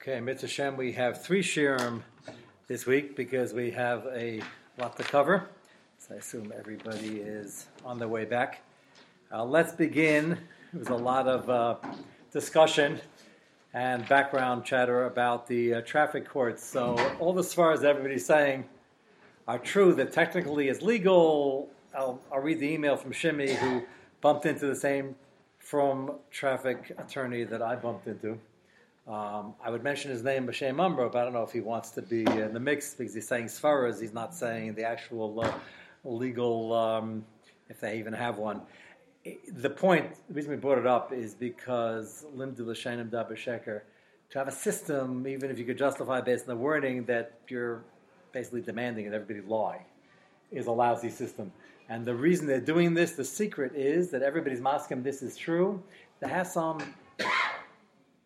Okay, Mitzvah we have three shirim this week because we have a lot to cover. So I assume everybody is on their way back. Uh, let's begin. There was a lot of uh, discussion and background chatter about the uh, traffic courts. So all the svars that everybody's saying are true. That technically is legal. I'll, I'll read the email from Shimi who bumped into the same from traffic attorney that I bumped into. Um, I would mention his name, B'Shem Umbro, but I don't know if he wants to be in the mix because he's saying Sfaras, he's not saying the actual uh, legal, um, if they even have one. The point, the reason we brought it up is because Limdu L'Shenim Da B'Sheker, to have a system, even if you could justify based on the wording that you're basically demanding that everybody lie, is a lousy system. And the reason they're doing this, the secret is that everybody's masking this is true. They have some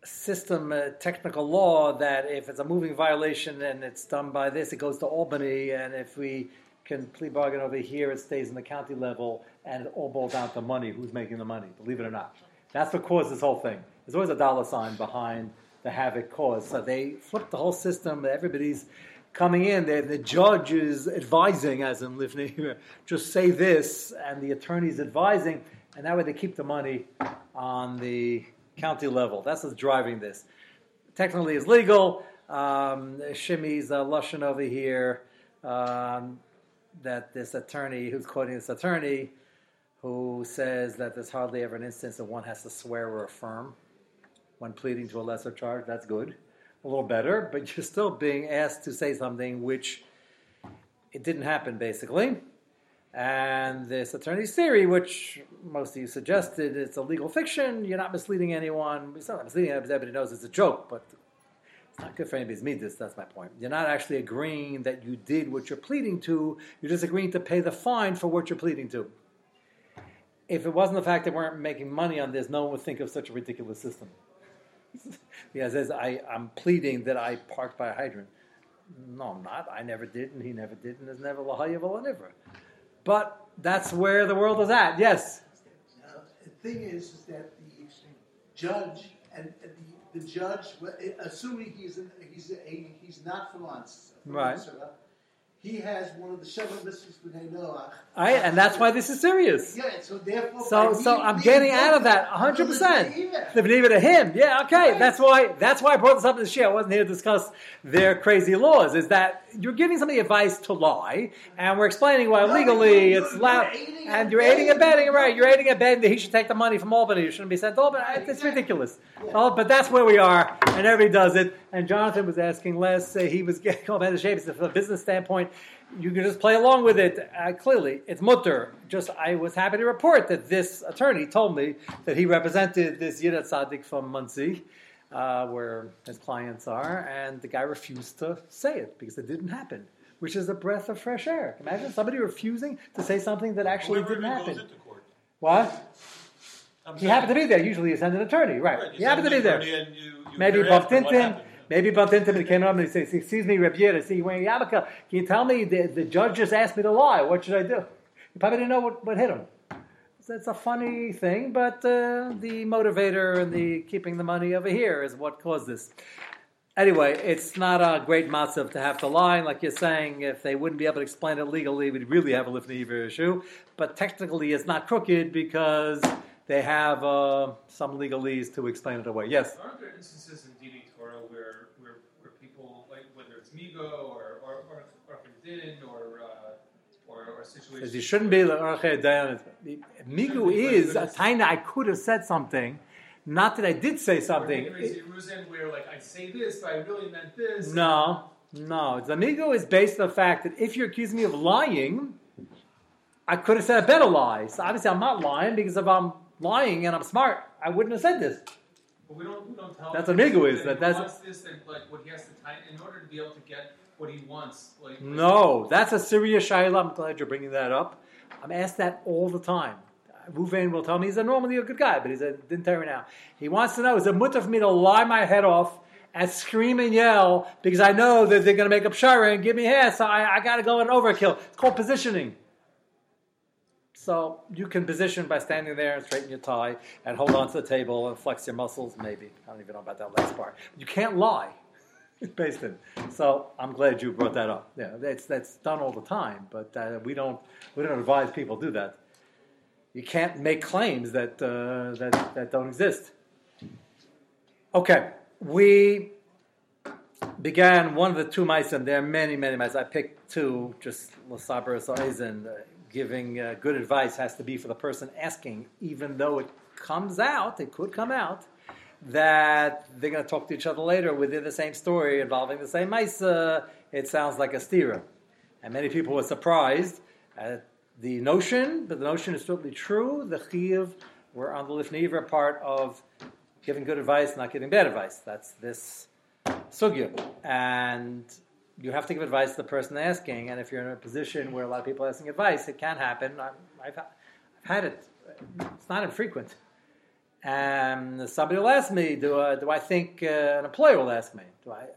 system, uh, technical law that if it's a moving violation and it's done by this, it goes to Albany, and if we can plea bargain over here, it stays in the county level, and it all boils down to money. Who's making the money? Believe it or not, that's what caused this whole thing. There's always a dollar sign behind the havoc caused. So they flipped the whole system. Everybody's coming in. The, the judge is advising, as in Livni, just say this, and the attorney's advising, and that way they keep the money on the county level. That's what's driving this. Technically, it's legal. Um, Shimi's uh, Lushan over here um, that this attorney, who's quoting this attorney, who says that there's hardly ever an instance that one has to swear or affirm when pleading to a lesser charge. That's good. A little better, but you're still being asked to say something which it didn't happen, basically. And this attorney's theory, which most of you suggested, it's a legal fiction. You're not misleading anyone. It's not misleading everybody knows it's a joke, but it's not good for anybody's midas. That's my point. You're not actually agreeing that you did what you're pleading to. You're just agreeing to pay the fine for what you're pleading to. If it wasn't the fact that we weren't making money on this, no one would think of such a ridiculous system. yeah, I'm pleading that I parked by a hydrant. No, I'm not. I never did, and he never did, and there's never lahayav never. But that's where the world is at. Yes. Now, the thing is, is that the judge and the, the judge, assuming he's he's a, he's not from us, right? He has one of the seven mitzvahs b'nei Noach. I, and that's why this is serious. Yeah, so therefore, so so I'm getting out of that 100. percent The believe to him, yeah, okay. Right. That's why that's why I brought this up in the show. I wasn't here to discuss their crazy laws. Is that you're giving somebody advice to lie, and we're explaining why no, legally you're, it's loud, and you're aiding and abetting, right? You're aiding and abetting that he should take the money from Albany. You shouldn't be sent to Albany. Right, it's ridiculous. Yeah. Well, but that's where we are, and everybody does it. And Jonathan was asking Les, uh, he was getting all about of shape from a business standpoint you can just play along with it. Uh, clearly, it's mutter. Just I was happy to report that this attorney told me that he represented this Yidat Tzaddik from Monsey, uh, where his clients are, and the guy refused to say it because it didn't happen, which is a breath of fresh air. Imagine somebody refusing to say something that actually Whoever didn't happen. What? I'm he happened to be there. Usually, you send an attorney, right? right he happened to be there. You, you Maybe bumped into him. Maybe bumped into him and came up and he says, Excuse me, Reb I see you wearing a yarmulke. Can you tell me the, the judge just asked me to lie? What should I do? He probably didn't know what, what hit him. It's a funny thing, but uh, the motivator and the keeping the money over here is what caused this. Anyway, it's not a great matzav to have to lie. Like you're saying, if they wouldn't be able to explain it legally, we'd really have a lifnei issue. But technically, it's not crooked because they have uh, some legalese to explain it away. Yes? Aren't there instances in Dini Torah where people, like whether it's Migo or or or, or Din or uh, or, or situations. It shouldn't be the Arche Dayan. Migu is a taina I could have said something. Not that I did say something. It, where like I say this, but I really meant this. No, no. The Migu is based on the fact that if you're accusing me of lying, I could have said a better lie. So obviously I'm not lying because if I'm lying and I'm smart, I wouldn't have said this. But we don't, we don't tell that's what Migu is. That, that's wants this, that, like what he has to in order to be able to get what he wants. Like, no, that's a serious shayla. I'm glad you're bringing that up. I'm asked that all the time. Ruvain will tell me he's a normally a good guy, but he's a didn't tell me now. He wants to know: Is it mutter for me to lie my head off and scream and yell because I know that they're going to make up shara and give me hair, so I, I got to go and overkill? It's called positioning. So you can position by standing there and straighten your tie and hold on to the table and flex your muscles, maybe. I don't even know about that last part. You can't lie, based in. So I'm glad you brought that up. Yeah, that's, that's done all the time, but uh, we, don't, we don't advise people do that. You can't make claims that, uh, that, that don't exist. Okay, we began one of the two mice, and there are many, many mice. I picked two, just Lasaber Eisen. Uh, giving uh, good advice has to be for the person asking, even though it comes out, it could come out, that they're going to talk to each other later within the same story involving the same mice. it sounds like a stira. And many people were surprised at the notion, but the notion is totally true. The chiv were on the lifneiver part of giving good advice, not giving bad advice. That's this sugya. And you have to give advice to the person asking. And if you're in a position where a lot of people are asking advice, it can happen. I've, I've had it. It's not infrequent. And somebody will ask me, do, uh, do I think uh, an employer will ask me, do I,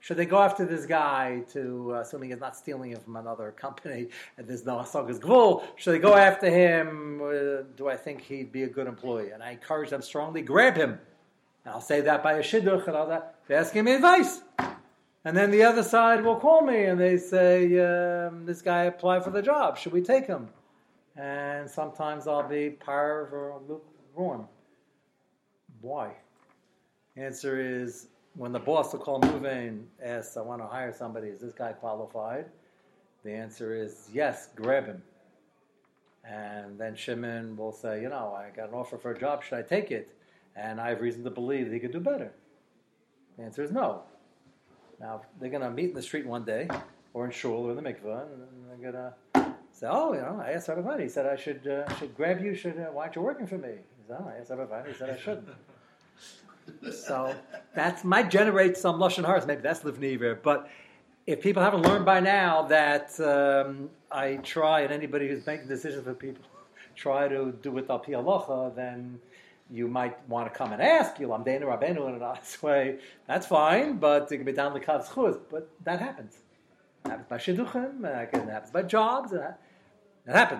should they go after this guy to, uh, assuming he's not stealing it from another company and there's no Asagas Gvul, should they go after him? Uh, do I think he'd be a good employee? And I encourage them strongly, grab him. And I'll say that by a shidduch and all that. They're asking me advice. And then the other side will call me and they say, um, this guy applied for the job. Should we take him? And sometimes I'll be parv or lukewarm. Why? Answer is when the boss will call Muvain, asks, I want to hire somebody, is this guy qualified? The answer is yes, grab him. And then Shimon will say, you know, I got an offer for a job, should I take it? And I have reason to believe that he could do better. The answer is no. Now, they're going to meet in the street one day, or in shul, or in the mikveh, and they're going to say, oh, you know, I asked Rabbi He said I should, uh, should grab you, should, uh, why aren't you working for me? Oh, Rabbi He said I shouldn't. so that might generate some Lashon hara. maybe that's Lifneiver, but if people haven't learned by now that um, I try, and anybody who's making decisions for people, try to do it al pi then you might want to come and ask you, Lamdenu Rabenu in an honest way, that's fine, but it can be down the but that happens. It happens by Shidduchim, it happens by jobs, it, happens.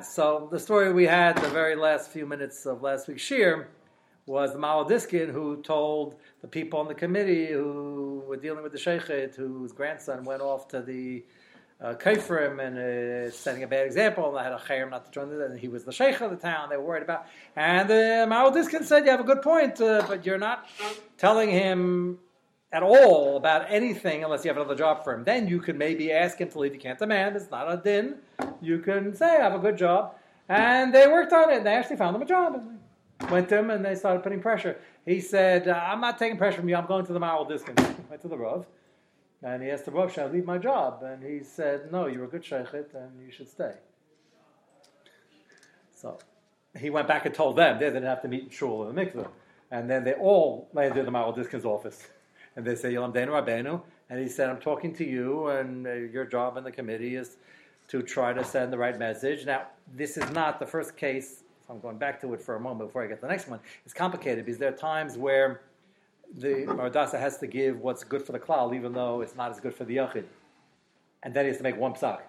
So the story we had the very last few minutes of last week's Shir was the Mao Diskin who told the people on the committee who were dealing with the Sheikhet, whose grandson went off to the uh, and uh, setting a bad example. And I had a chayim not to join it, and he was the sheikh of the town. They were worried about. And uh, Maharil Diskin said, "You have a good point, uh, but you're not telling him at all about anything unless you have another job for him. Then you could maybe ask him to leave. You can't demand. It's not a din. You can say, I have a good job." And they worked on it. And they actually found him a job. and Went to him and they started putting pressure. He said, uh, "I'm not taking pressure from you. I'm going to the Maharil Diskin." Went to the Rav. And he asked the Rav, should I leave my job? And he said, no, you're a good shaykhit and you should stay. So he went back and told them they didn't have to meet in shul or the mikveh. And then they all landed in the Maharil Diskin's office. And they say, Yolam Denu Rabbeinu. And he said, I'm talking to you, and uh, your job in the committee is to try to send the right message. Now, this is not the first case. So I'm going back to it for a moment before I get to the next one. It's complicated because there are times where the Maradasa has to give what's good for the klal, even though it's not as good for the yachid, and then he has to make one psak.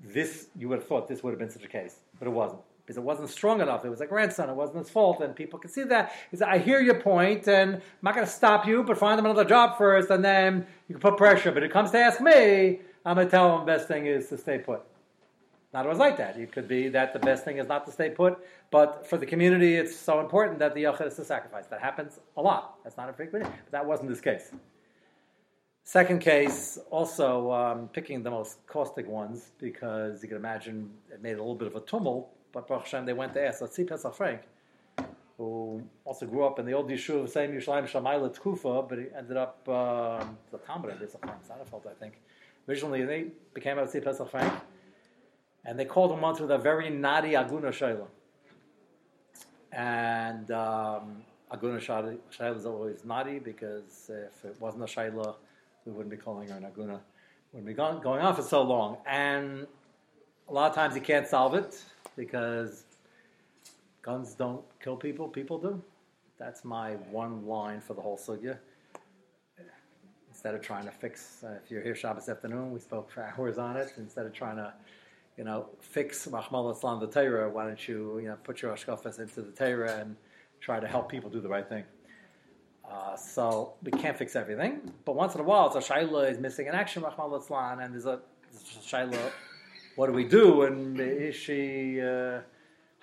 This you would have thought this would have been such a case, but it wasn't because it wasn't strong enough. It was a grandson. It wasn't his fault, and people can see that. He said, "I hear your point, and I'm not going to stop you, but find them another job first, and then you can put pressure. But it comes to ask me, I'm going to tell him the best thing is to stay put." Not always like that. It could be that the best thing is not to stay put, but for the community, it's so important that the yachid is to sacrifice. That happens a lot. That's not infrequent, but that wasn't this case. Second case, also um, picking the most caustic ones because you can imagine it made a little bit of a tumult. But Baruch they went to ask. Let's see Pesach Frank, who also grew up in the old yeshuv, same Yerushalayim Shamayla Tkufa, but he ended up um, the Talmud at Frank, Sonnenfeld, I think. Originally, they became Tzvi Pesach Frank and they called him onto the very naughty Aguna Shaila. And um, Aguna Shaila is always naughty because if it wasn't a Shaila, we wouldn't be calling her an Aguna. Wouldn't be going on for so long. And a lot of times you can't solve it because guns don't kill people, people do. That's my one line for the whole sugya. Instead of trying to fix, uh, if you're here Shabbos afternoon, we spoke for hours on it. Instead of trying to you know, fix Rahmal Islam the Torah. Why don't you, you know, put your ashkafas into the Torah and try to help people do the right thing? Uh, so we can't fix everything, but once in a while, it's a shaila is missing an action, Rahmal Islam, and there's a, there's a shaila. What do we do? And is she uh,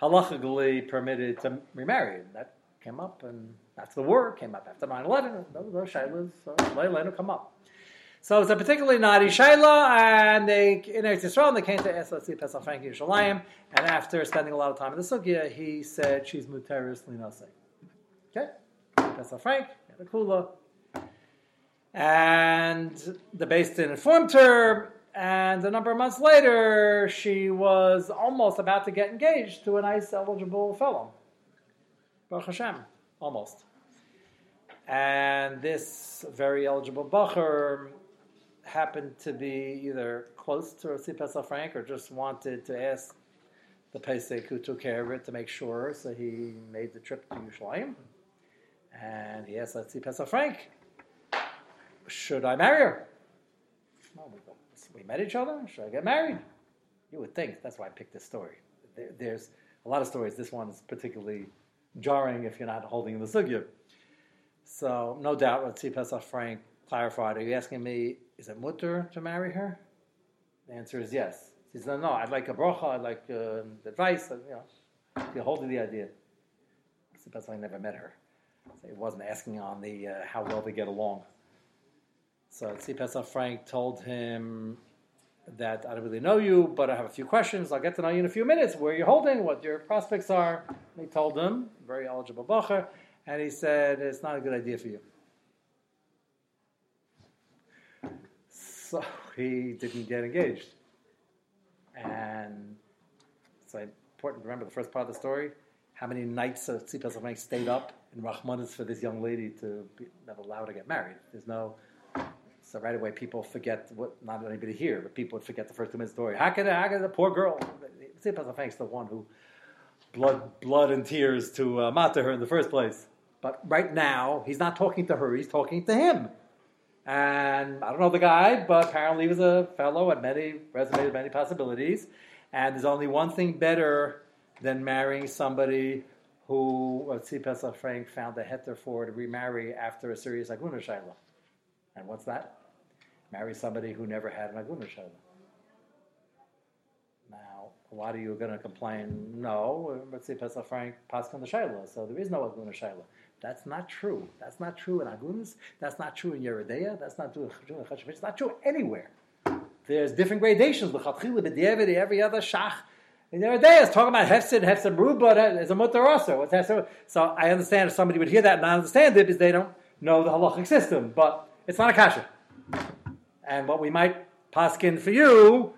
halachically permitted to remarry? And that came up, and that's the war came up after 9/11. Those, those shailas, so come up. So it's a particularly naughty shayla, and they in Eretz Yisrael, they came to Eslatzi Pesach Frank Yerushalayim, and after spending a lot of time in the sugya, he said she's muteris linase. Okay, Pesach Frank, the kula, and the Din informed her, and a number of months later, she was almost about to get engaged to a nice eligible fellow. Baruch Hashem, almost. And this very eligible bacher happened to be either close to Rasi Pesach Frank or just wanted to ask the Pesach who took care of it to make sure, so he made the trip to Yerushalayim. And he asked Rasi Pesach Frank, should I marry her? Well, we, met each other, should I get married? You would think, that's why I picked this story. There, there's a lot of stories, this one is particularly jarring if you're not holding the sugya. So, no doubt, Rasi Pesach Frank clarified, are you asking me is it mutter to marry her? The answer is yes. She says, no, I'd like a bracha, I'd like uh, advice, you know, you're holding the idea. Best I never met her. So he wasn't asking on the uh, how well they get along. So Tzvi Frank told him that I don't really know you, but I have a few questions. I'll get to know you in a few minutes. Where are you're holding, what your prospects are. And he told him, very eligible bacher, and he said it's not a good idea for you. So he didn't get engaged. And it's important to remember the first part of the story. How many nights of Amek stayed up in Rahmanis for this young lady to be not allowed to get married? There's no. So right away, people forget what. Not anybody here, but people would forget the first two minutes story. How could how could the poor girl? Tzipas is the one who blood blood and tears to uh, mata her in the first place. But right now, he's not talking to her; he's talking to him. And I don't know the guy, but apparently he was a fellow, had many resumes, many possibilities. And there's only one thing better than marrying somebody who Tzvi Frank found a heter for to remarry after a serious aguna shaila. And what's that? Marry somebody who never had an aguna shaila. Now, why are you going to complain? No, let's see, Pesach Frank passed on the shaila, so there is no aguna shaila. That's not true. That's not true in Agunis. That's not true in Yeridea. That's not true in Chashivich. It's not true anywhere. There's different gradations. The Diabidi, every other shach in Yeridea is talking about Hefsid, Hefsid Ruba, it's a mutter also. So I understand if somebody would hear that and not understand it because they don't know the halachic system, but it's not a kasha. And what we might paskin for you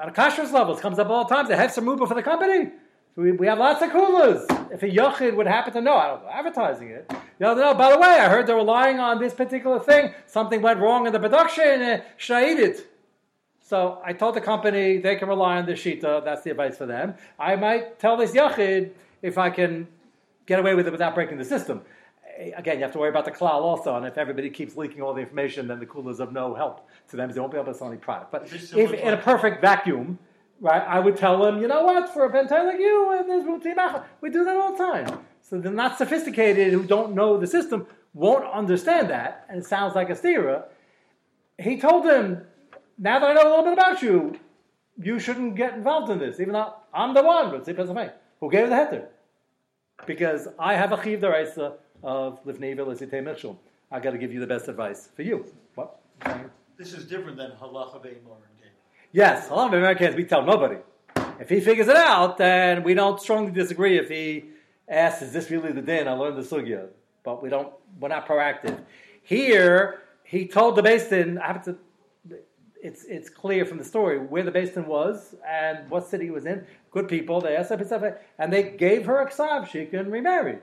on a kashrus level, it comes up all the time. They have some Ruba for the company. We, we have lots of coolers. If a yachid would happen to know, I don't know, advertising it, you know, no, by the way, I heard they're relying on this particular thing. Something went wrong in the production, uh, should I eat it? So I told the company they can rely on the shita. That's the advice for them. I might tell this yachid if I can get away with it without breaking the system. Again, you have to worry about the klal also, and if everybody keeps leaking all the information, then the kula is of no help to them. They won't be able to sell any product. But if in a perfect vacuum, right? I would tell them, you know what, for a bentai like you, and there's ah, we do that all the time. So the not sophisticated who don't know the system won't understand that, and it sounds like a stira. He told them, now that I know a little bit about you, you shouldn't get involved in this, even though I'm the one, who gave the heter. Because I have a chiv deraisa of lifnei velisite michshul. I got to give you the best advice for you. What? This is different than halacha ve'imor Yes, a lot of Americans, we tell nobody. If he figures it out, then we don't strongly disagree if he asks, is this really the din? I learned the sugya. But we don't, we're not proactive. Here, he told the Beis Din, I have to, it's, it's clear from the story where the Beis Din was and what city he was in. Good people, they asked and they gave her a ksav, she can remarry.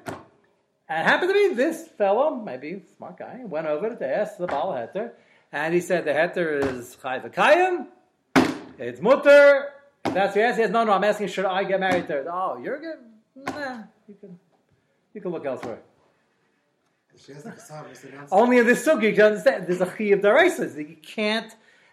And it happened to be this fellow, maybe smart guy, went over to ask the Baal Heter, and he said the Heter is Chai V'Kayim, it's mutter. That's your answer. Yes, no, no. I'm asking, should I get married to her? Oh, you're good. Nah, you can, you can look elsewhere. Only in this sugi, you understand. There's a chi of deraisa. You can't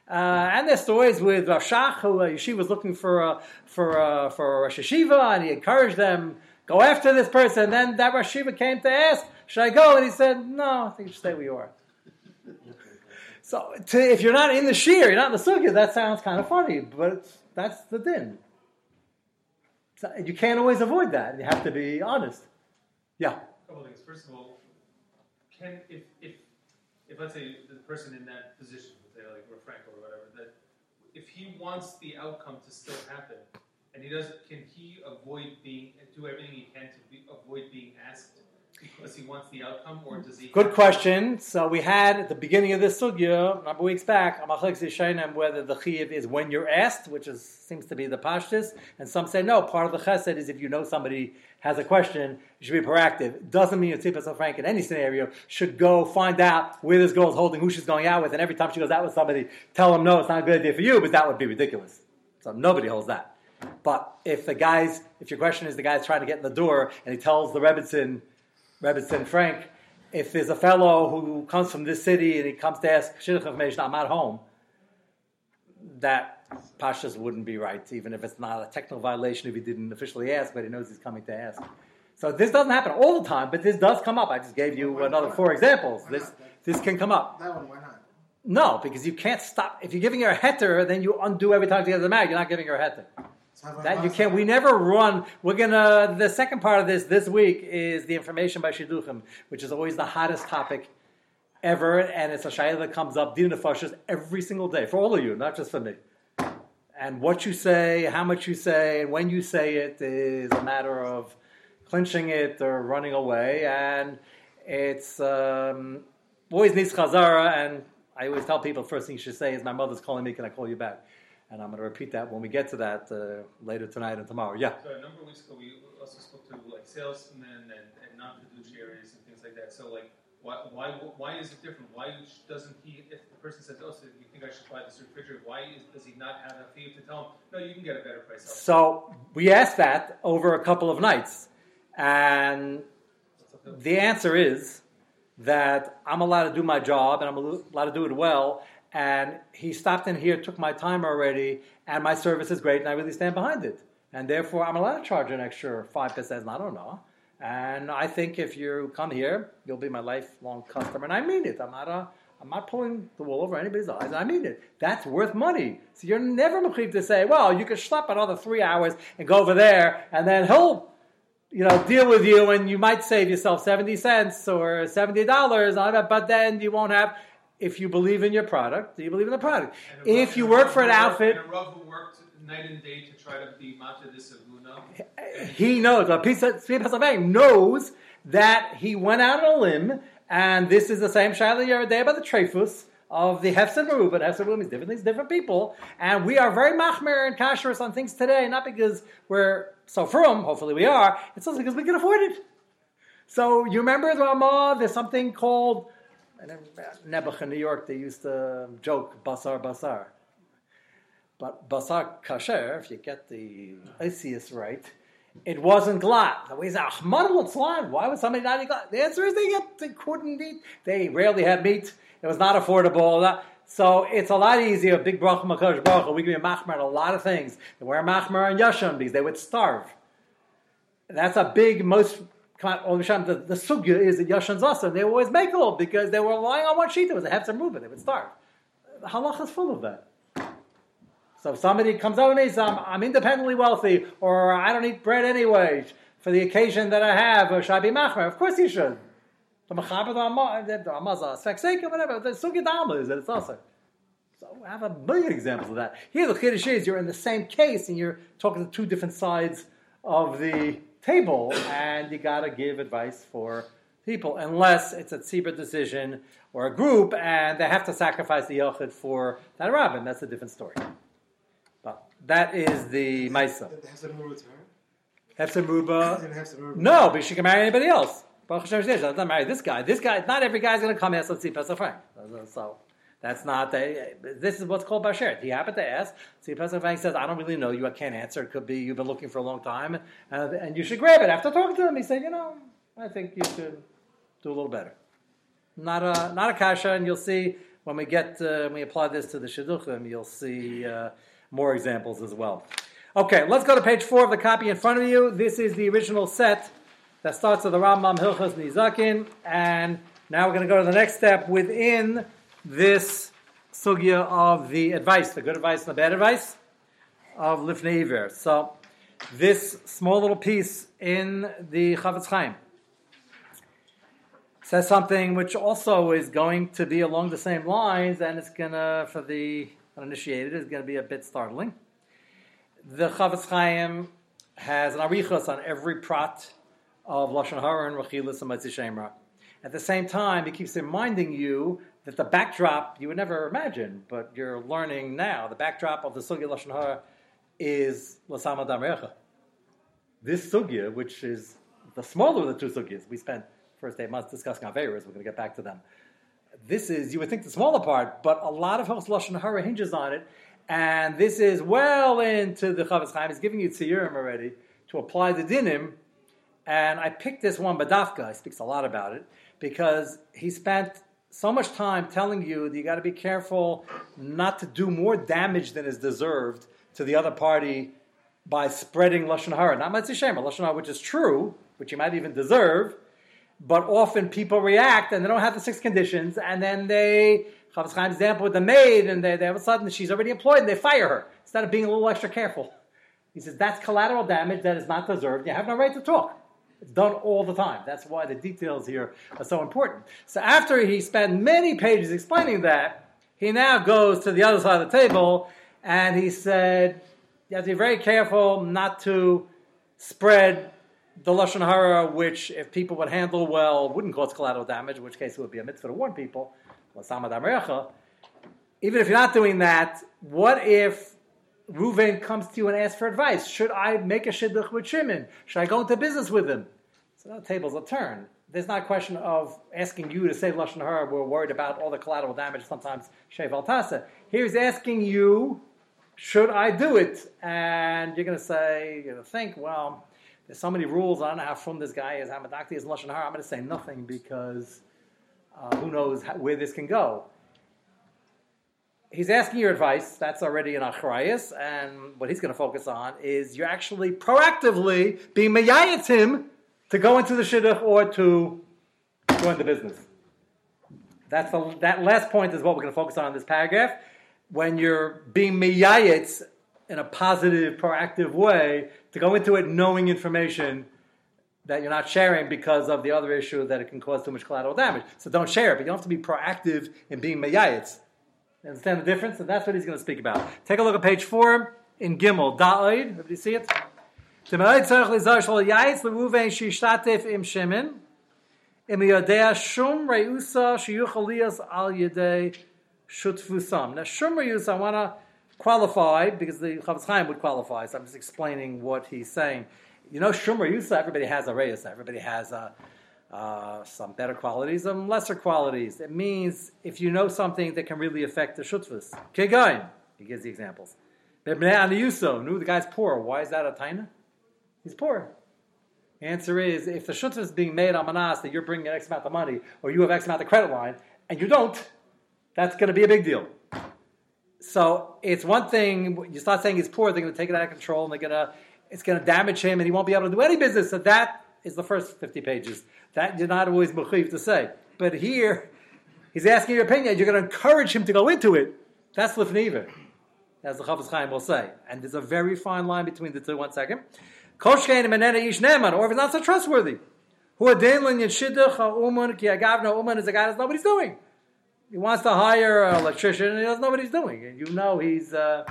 Uh, and there's stories with Rav Shach, who uh, she was looking for a, for a, for a Rosh Hashiva, and he encouraged them, go after this person. And then that Rosh Hashiva came to ask, should I go? And he said, no, I think you should stay where you are. So to, if you're not in the shear, you're not in the sugya, that sounds kind of funny, but that's the din. So you can't always avoid that. You have to be honest. Yeah. A couple things. First of all, can if if if let's say the person in that position, say like we're Frank or whatever, that if he wants the outcome to still happen, and he does, can he avoid being do everything he can to be, avoid being asked because he wants the outcome, or does he? Good question. So we had at the beginning of this sugya, a number of weeks back, whether the chiyuv is when you're asked, which is, seems to be the pashtus, and some say no. Part of the chesed is if you know somebody has a question, you should be proactive. Doesn't mean a tzippas Frank in any scenario should go find out where this girl is holding, who she's going out with, and every time she goes out with somebody, tell them no, it's not a good idea for you, but that would be ridiculous. So nobody holds that. But if the guys, if your question is the guy's trying to get in the door and he tells the Rebbitzin, Rebbitzin Frank, if there's a fellow who comes from this city and he comes to ask shidduch information, I'm at home, that Pashas wouldn't be right, even if it's not a technical violation if he didn't officially ask, but he knows he's coming to ask. So this doesn't happen all the time, but this does come up. I just gave you Why- another why- four examples. why This not? this can come up. That one, why not? No, because you can't stop. If you're giving her a heter, then you undo every time you get the mag. You're not giving her a heter. So have a That you can't. We never run. We're gonna. The second part of this this week is the information by shidduchim, which is always the hottest topic ever, and it's a shayla that comes up din nefashos every single day for all of you, not just for me. And what you say, how much you say, and when you say it is a matter of clinching it or running away, and it's um, always needs chazara. And I always tell people, first thing you should say is, "My mother's calling me. Can I call you back?" And I'm going to repeat that when we get to that uh, later tonight and tomorrow. Yeah. So a number of weeks ago, we also spoke to like salesmen and, and non-fiduciaries and things like that. So like, why, why, why is it different? Why doesn't he, if the person says, oh, so you think I should buy this refrigerator, why is, does he not have a fee to tell him, no, you can get a better price elsewhere? So we asked that over a couple of nights, and the answer is that I'm allowed to do my job and I'm allowed to do it well. And he stopped in here, took my time already, and my service is great, and I really stand behind it. And therefore, I'm allowed to charge an extra five percent. I don't know. And I think if you come here, you'll be my lifelong customer, and I mean it. I'm not a, I'm not pulling the wool over anybody's eyes. I mean it. That's worth money. So you're never mechiv to say, well, you could schlep another three hours and go over there, and then he'll you know, deal with you and you might save yourself 70 cents or $70, but then you won't have, if you believe in your product, do you believe in the product? If you work for an outfit, And a Rav who worked night and day to try to be Mata he knows, a piece of Tzvi Pasavang knows that he went out on a limb, and this is the same Shaila Yerideh about the Trefus of the Hefsen Ru, but Hefsen Ru means different things, different people, and we are very machmer and kashrus on things today, not because we're so from, hopefully we are, it's also because we can afford it. So you remember the Ramah, there's something called, Uh, Nebuch in New York, they used to joke, basar, basar. But basar kasher, if you get the Isius right, it wasn't glad. The way is Why would somebody not eat glad? The answer is they, get, they couldn't eat. They rarely had meat. It was not affordable. So it's a lot easier. Big bracha makadosh baruch Hu, We can be machmer on a lot of things. They wear machmer on yashon because they would starve. That's a big most. The The, sugya is that yashon's awesome. They always make all because they were relying on one sheet. It was a hefzer movement. They would starve. The halach is full of that. So if somebody comes me and says, I'm, I'm independently wealthy, or I don't eat bread anyway, for the occasion that I have, or should I be machmer? Of course you should. The mechaber, the sfekseka, whatever. The sugi dalma is that it's also. So I have a million examples of that. Here the chiddush is you're in the same case and you're talking to two different sides of the table, and you got to give advice for people, unless it's a tzibur decision or a group, and they have to sacrifice the yochid for that rabbin. That's a different story. But that is the Maisa. That has to move. Hefzer Ruba. Didn't have to move. No, but she can marry anybody else. Baruch Hashem, she doesn't marry this guy. This guy, not every guy's going to come let's see, Pesach Frank. So that's not the, this is what's called Bashert. He happened to ask. See, Pesach Frank says, I don't really know you. I can't answer. It could be you've been looking for a long time uh, and you should grab it. After talking to him, he said, you know, I think you should do a little better. Not a, not a kasha, and you'll see when we get uh, when we apply this to the shidduchim, you'll see uh, more examples as well. Okay, let's go to page four of the copy in front of you. This is the original set that starts with the Rambam Hilchas Nizakin, and now we're going to go to the next step within this sugya of the advice, the good advice and the bad advice of Lifnei Iver. So, this small little piece in the Chafetz Chaim says something which also is going to be along the same lines, and it's gonna, for the uninitiated, is to be a bit startling. The Chafetz Chaim has an arichos on every prat of lashon hara and rechilas and shemra. At the same time, he keeps reminding you that the backdrop you would never imagine, but you're learning now. The backdrop of the sugya lashon hara is lasama damrecha. This sugya, which is the smaller of the two sugyas, we spent first eight months discussing averas. We're going to get back to them. This is you would think the smaller part, but a lot of Hilchos lashon hara hinges on it, and this is well into the Chafetz Chaim. He's giving you tziurim already to apply the dinim. And I picked this one, Badafka. He speaks a lot about it because he spent so much time telling you that you got to be careful not to do more damage than is deserved to the other party by spreading lashon hara, not mitzvah shema, lashon hara, which is true, which you might even deserve, but often people react and they don't have the six conditions, and then they Chafetz Chaim's example with the maid, and they, they all of a sudden she's already employed, and they fire her instead of being a little extra careful. He says that's collateral damage that is not deserved. You have no right to talk. Done all the time. That's why the details here are so important. So after he spent many pages explaining that, he now goes to the other side of the table and he said, you have to be very careful not to spread the Lashon Hara, which if people would handle well, wouldn't cause collateral damage, in which case it would be a mitzvah to warn people. Even if you're not doing that, what if Reuven comes to you and asks for advice. Should I make a shidduch with Shimon? Should I go into business with him? So the tables will turn. There's not a question of asking you to say lashon hara. We're worried about all the collateral damage. Sometimes shev al tasa. Here's asking you, should I do it? And you're going to say, you're going to think, well, there's so many rules. I don't know how from this guy is. Hamadakti is lashon hara. I'm going to say nothing because uh, who knows how, where this can go he's asking your advice. That's already an achrayas, and what he's going to focus on is you're actually proactively being meyayat him to go into the shidduch or to join the business. That's the, that last point is what we're going to focus on in this paragraph. When you're being meyayat in a positive, proactive way to go into it knowing information that you're not sharing because of the other issue that it can cause too much collateral damage. So don't share it, but you don't have to be proactive in being meyayat. Understand the difference? And that's what he's going to speak about. Take a look at page 4 in Gimel. Da'id. Everybody see it? Now shum reusa, I want to qualify because the Chafetz Chaim would qualify, so I'm just explaining what he's saying. You know, shum reusa, everybody has a reusa, everybody has a uh, some better qualities, some lesser qualities. It means if you know something that can really affect the shutvas. Kegain, he gives the examples. Knew the guy's poor. Why is that a taina? He's poor. Answer is if the shutva is being made on manas that you're bringing X amount of money, or you have X amount of credit line, and you don't, that's going to be a big deal. So it's one thing you start saying he's poor, they're going to take it out of control, and they're going to it's going to damage him, and he won't be able to do any business. So that is the first fifty pages. That you're not always mechiv to say. But here, he's asking your opinion. You're going to encourage him to go into it. That's lifneiver, as the Chafetz Chaim will say. And there's a very fine line between the two. One second. Koshkein menena ish neman, or if it's not so trustworthy. Who a adenlin yeshidduch uman ki agavna uman is a guy that he's doing. He wants to hire an electrician and he doesn't know what he's doing. And you know he's uh,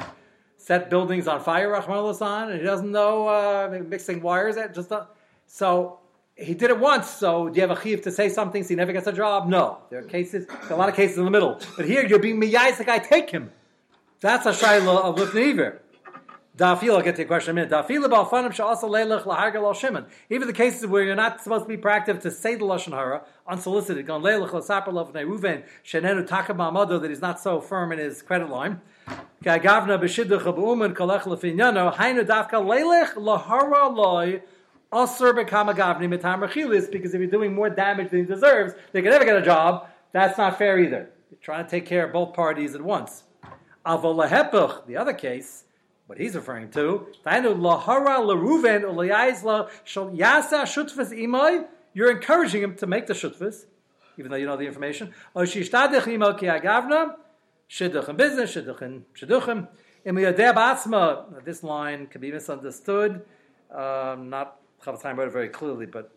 set buildings on fire, Rahman and he doesn't know uh, mixing wires. That Just uh, so he did it once, so do you have a chiv to say something so he never gets a job? No. There are cases, a lot of cases in the middle. But here you're being the guy take him. That's a shayla of lifneiver. Dafil, I'll get to your question in a minute. Dafil about fanim also leilach lahargal al shimon. Even the cases where you're not supposed to be proactive to say the lashon hara unsolicited, going leilach lasaper lofnei ruven shenenu takab ma'amado that he's not so firm in his credit line. Gavna b'shidduch b'umen kolech lefinyano hainu dafka leilach lahara loy Asur bekamagavni mitam rechilis, because if you're doing more damage than he deserves, they can never get a job. That's not fair either. trying to take care of both parties at once. Aval the other case, what he's referring to, you're encouraging him to make the shutfas, even though you know the information. This line can be misunderstood. Um, not Chafetz Chaim wrote it very clearly, but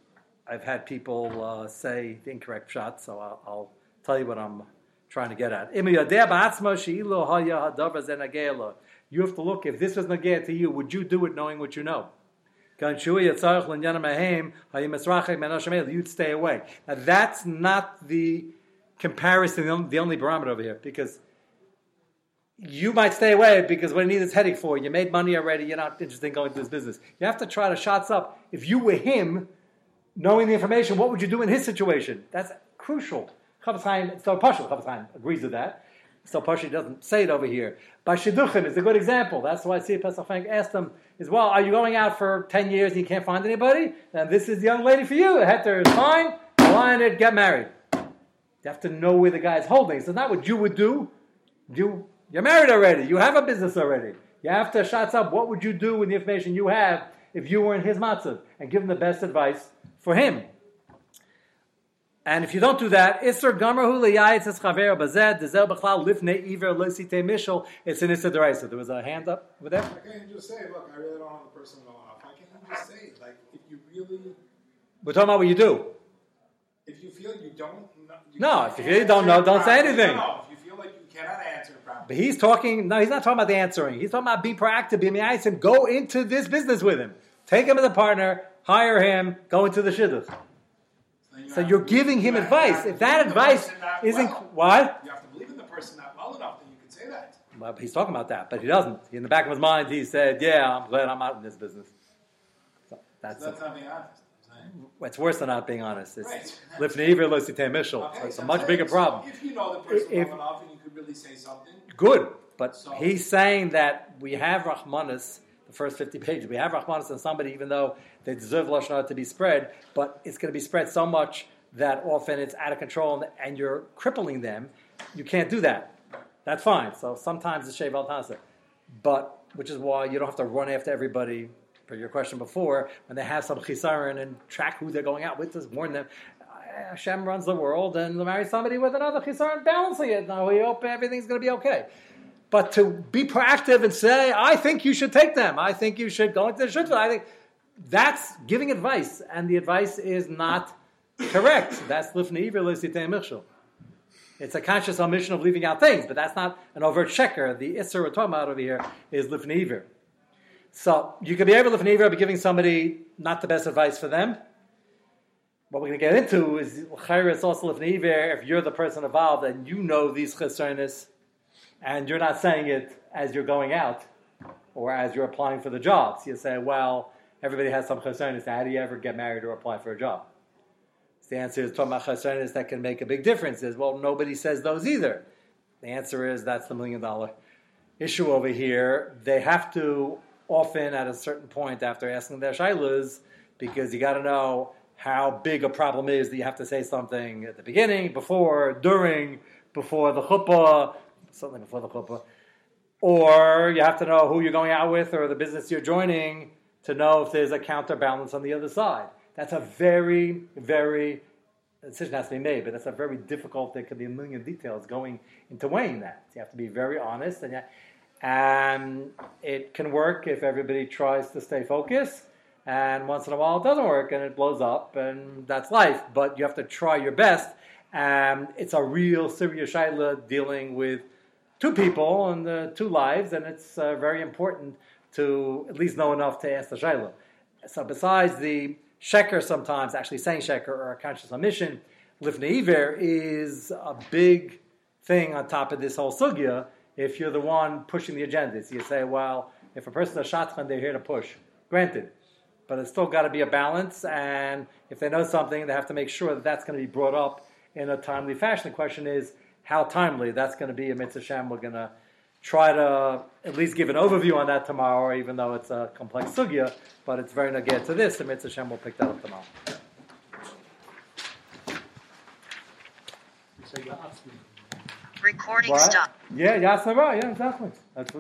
I've had people uh, say the incorrect shot, so I'll, I'll, tell you what I'm trying to get at. You have to look, if this was Nagea to you, would you do it knowing what you know? You'd stay away. Now that's not the comparison, the only barometer over here, because you might stay away because what he needs is headache for you. Made money already. You're not interested in going to this business. You have to try to shots up. If you were him, knowing the information, what would you do in his situation? That's crucial. Chafetz so partial Chafetz agrees with that. So partially doesn't say it over here. By Shidduchim is a good example. That's why C. Pesach Frank asked him is, well, are you going out for 10 years and you can't find anybody? Then this is the young lady for you. The heter is fine. Align it, get married. You have to know where the guy is holding. So not what you would do. You, you're married already. You have a business already. You have to shots up. What would you do with the information you have if you were in his matzah? And give him the best advice for him. And if you don't do that, Isser Gamarhu Liyayitz Chaver Bazed Dezel Bechlal Lifnei Iver Lisite Mishal. It's an Isser Deraisa. There was a hand up with that. I can't just say, look, I really don't have the person well enough. I can't just say, like, if you really. We're talking about what you do. If you feel you don't. You no, if you really don't know, don't say anything. No, if you feel like you cannot answer. But he's talking. No, he's not talking about the answering. He's talking about be proactive, be nice, and go into this business with him. Take him as a partner, hire him, go into the shidduch. So you're giving him advice. If that advice isn't well. what? You have to believe in the person not well enough that you can say that. Well, he's talking about that, but he doesn't. In the back of his mind, he said, "Yeah, I'm glad I'm out in this business." So that's, so that's not being honest. It's worse than not being honest. It's right. lifneiver mishal. It's a much bigger problem. So if you know the person If- well enough and you could really say something, Good, but So- he's saying that we have Rahmanis, the first 50 pages, we have Rahmanis on somebody, even though they deserve Lashon to be spread, but it's going to be spread so much that often it's out of control and, and you're crippling them. You can't do that. That's fine. So sometimes it's Shev al Tasa. But, which is why you don't have to run after everybody, for your question before, when they have some chisaron and track who they're going out with, just warn them. "Uh, Hashem runs the world and marry somebody with another chisaron balancing it. Now we hope everything's going to be okay. But to be proactive and say, I think you should take them. I think you should go into the shutla. I think that's giving advice. And the advice is not correct. That's lifnei iver. It's a conscious omission of leaving out things, but that's not an overt sheker. The isser we're talking about over here is lifnei. So you could be able to lifnei by giving somebody not the best advice for them. What we're going to get into is also if you're the person involved and you know these chesaronis, and you're not saying it as you're going out or as you're applying for the jobs. You say, well, everybody has some chesaronis. How do you ever get married or apply for a job? The answer is talking about that can make a big difference. Is well, nobody says those either. The answer is that's the million dollar issue over here. They have to often at a certain point after asking their shilas because you got to know how big a problem is that you have to say something at the beginning, before, during, before the chuppah, something before the chuppah, or you have to know who you're going out with or the business you're joining to know if there's a counterbalance on the other side. That's a very, very decision has to be made, but that's a very difficult. There could be a million details going into weighing that. You have to be very honest, and and it can work if everybody tries to stay focused. And once in a while, it doesn't work, and it blows up, and that's life. But you have to try your best. And it's a real serious shaila dealing with two people and uh, two lives, and it's uh, very important to at least know enough to ask the shaila. So besides the sheker sometimes, actually saying sheker or a conscious omission, lifnei iver is a big thing on top of this whole sugya. If you're the one pushing the agenda, so you say, well, if a person is shatchan, they're here to push. Granted, but it's still got to be a balance, and if they know something, they have to make sure that that's going to be brought up in a timely fashion. The question is how timely. That's going to be a mitzvah shem. We're going to try to at least give an overview on that tomorrow, even though it's a complex sugya, but it's very nagir to this. The mitzvah shem will pick that up tomorrow. So you're asking. Recording What? stop. Yeah, Yasara, yeah, exactly. That's what